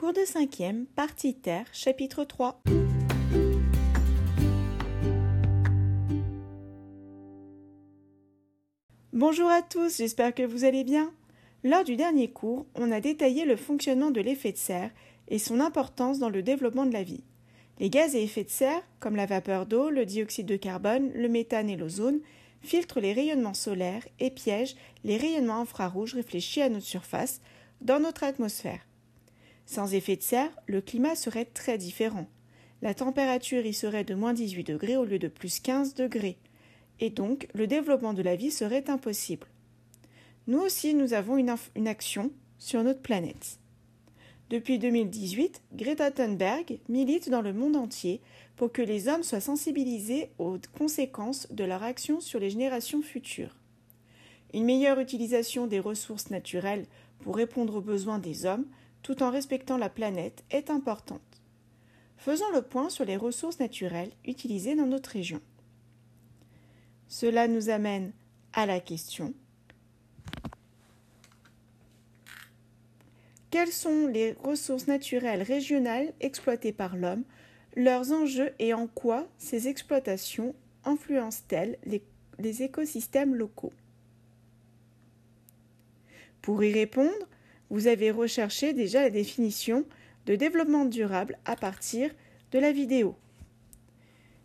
Cours de cinquième, partie terre, chapitre 3. Bonjour à tous, j'espère que vous allez bien. Lors du dernier cours, on a détaillé le fonctionnement de l'effet de serre et son importance dans le développement de la vie. Les gaz à effet de serre, comme la vapeur d'eau, le dioxyde de carbone, le méthane et l'ozone, filtrent les rayonnements solaires et piègent les rayonnements infrarouges réfléchis à notre surface dans notre atmosphère. Sans effet de serre, le climat serait très différent. La température y serait de moins 18 degrés au lieu de plus 15 degrés, et donc le développement de la vie serait impossible. Nous aussi, nous avons une, action sur notre planète. Depuis 2018, Greta Thunberg milite dans le monde entier pour que les hommes soient sensibilisés aux conséquences de leur action sur les générations futures. Une meilleure utilisation des ressources naturelles pour répondre aux besoins des hommes tout en respectant la planète est importante. Faisons le point sur les ressources naturelles utilisées dans notre région. Cela nous amène à la question Quelles sont les ressources naturelles régionales exploitées par l'homme, leurs enjeux et en quoi ces exploitations influencent-elles les, les, écosystèmes locaux? Pour y répondre, vous avez recherché déjà la définition de développement durable à partir de la vidéo.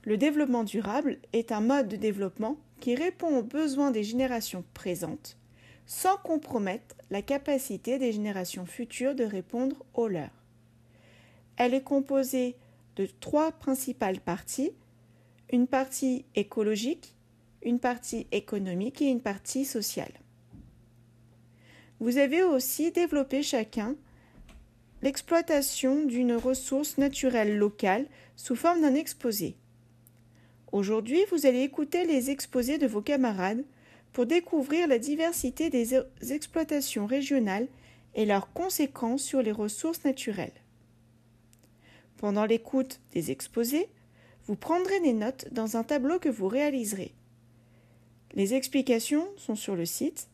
Le développement durable est un mode de développement qui répond aux besoins des générations présentes sans compromettre la capacité des générations futures de répondre aux leurs. Elle est composée de trois principales parties, une partie écologique, une partie économique et une partie sociale. Vous avez aussi développé chacun l'exploitation d'une ressource naturelle locale sous forme d'un exposé. Aujourd'hui, vous allez écouter les exposés de vos camarades pour découvrir la diversité des exploitations régionales et leurs conséquences sur les ressources naturelles. Pendant l'écoute des exposés, vous prendrez des notes dans un tableau que vous réaliserez. Les explications sont sur le site.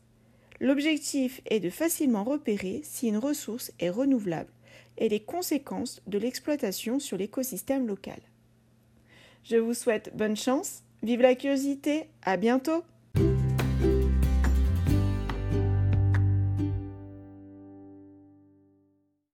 L'objectif est de facilement repérer si une ressource est renouvelable et les conséquences de l'exploitation sur l'écosystème local. Je vous souhaite bonne chance, vive la curiosité, à bientôt